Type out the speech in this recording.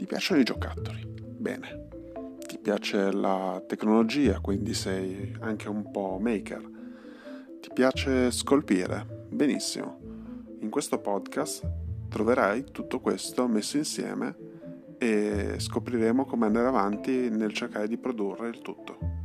Ti piacciono i giocattoli? Bene. Ti piace la tecnologia, quindi sei anche un po' maker? Ti piace scolpire? Benissimo. In questo podcast troverai tutto questo messo insieme e scopriremo come andare avanti nel cercare di produrre il tutto.